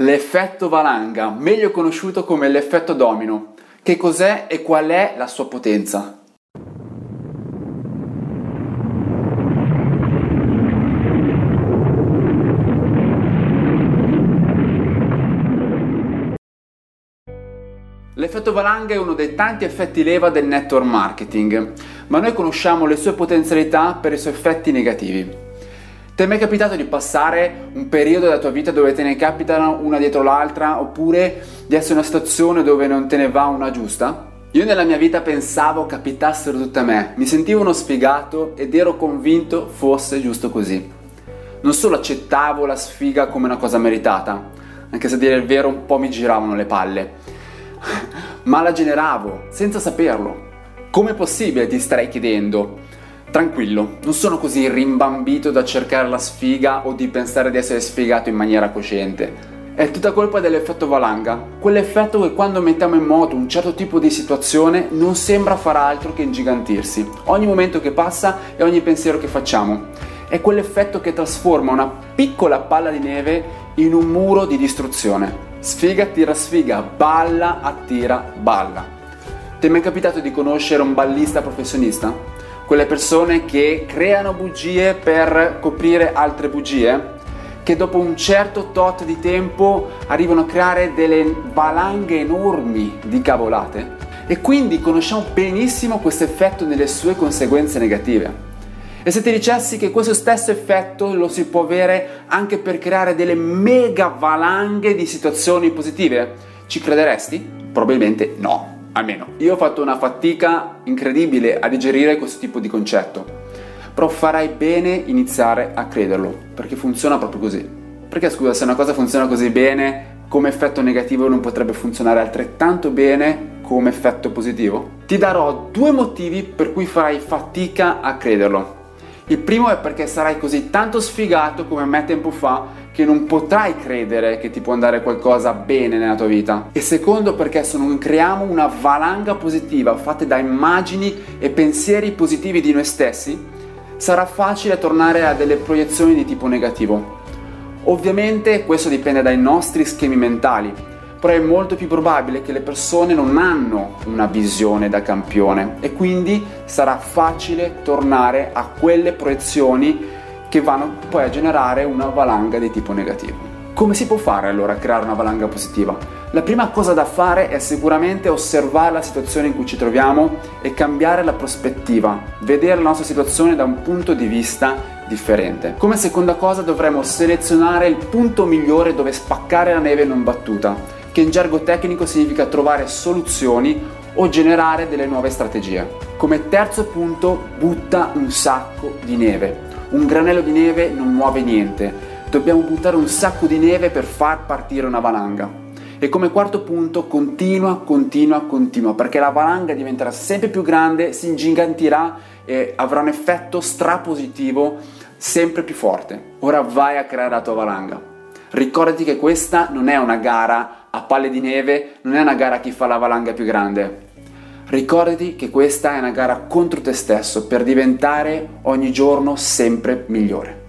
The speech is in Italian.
L'effetto valanga, meglio conosciuto come l'effetto domino. Che cos'è e qual è la sua potenza? L'effetto valanga è uno dei tanti effetti leva del network marketing, ma noi conosciamo le sue potenzialità per i suoi effetti negativi. Ti è mai capitato di passare un periodo della tua vita dove te ne capitano una dietro l'altra oppure di essere in una situazione dove non te ne va una giusta? Io nella mia vita pensavo capitassero tutte a me, mi sentivo uno sfigato ed ero convinto fosse giusto così. Non solo accettavo la sfiga come una cosa meritata, anche se a dire il vero un po' mi giravano le palle ma la generavo senza saperlo. Come è possibile ti starei chiedendo? Tranquillo, non sono così rimbambito da cercare la sfiga o di pensare di essere sfigato in maniera cosciente. È tutta colpa dell'effetto valanga, quell'effetto che quando mettiamo in moto un certo tipo di situazione non sembra far altro che ingigantirsi. Ogni momento che passa e ogni pensiero che facciamo. È quell'effetto che trasforma una piccola palla di neve in un muro di distruzione. Sfiga attira sfiga, balla attira balla. Ti è mai capitato di conoscere un ballista professionista? Quelle persone che creano bugie per coprire altre bugie? Che dopo un certo tot di tempo arrivano a creare delle valanghe enormi di cavolate? E quindi conosciamo benissimo questo effetto nelle sue conseguenze negative. E se ti dicessi che questo stesso effetto lo si può avere anche per creare delle mega valanghe di situazioni positive, ci crederesti? Probabilmente no, almeno. Io ho fatto una fatica incredibile a digerire questo tipo di concetto, però farai bene iniziare a crederlo, perché funziona proprio così. Perché scusa, se una cosa funziona così bene, come effetto negativo non potrebbe funzionare altrettanto bene come effetto positivo? Ti darò due motivi per cui farai fatica a crederlo. Il primo è perché sarai così tanto sfigato come me tempo fa che non potrai credere che ti può andare qualcosa bene nella tua vita. E secondo perché se non creiamo una valanga positiva fatta da immagini e pensieri positivi di noi stessi, sarà facile tornare a delle proiezioni di tipo negativo. Ovviamente questo dipende dai nostri schemi mentali, però è molto più probabile che le persone non hanno una visione da campione e quindi sarà facile tornare a quelle proiezioni che vanno poi a generare una valanga di tipo negativo. Come si può fare allora a creare una valanga positiva? La prima cosa da fare è sicuramente osservare la situazione in cui ci troviamo e cambiare la prospettiva, vedere la nostra situazione da un punto di vista differente. Come seconda cosa dovremo selezionare il punto migliore dove spaccare la neve non battuta che in gergo tecnico significa trovare soluzioni o generare delle nuove strategie. Come terzo punto, butta un sacco di neve. Un granello di neve non muove niente. Dobbiamo buttare un sacco di neve per far partire una valanga. E come quarto punto, continua, continua, continua, perché la valanga diventerà sempre più grande, si ingigantirà e avrà un effetto strapositivo sempre più forte. Ora vai a creare la tua valanga. Ricordati che questa non è una gara a palle di neve non è una gara a chi fa la valanga più grande. Ricordati che questa è una gara contro te stesso per diventare ogni giorno sempre migliore.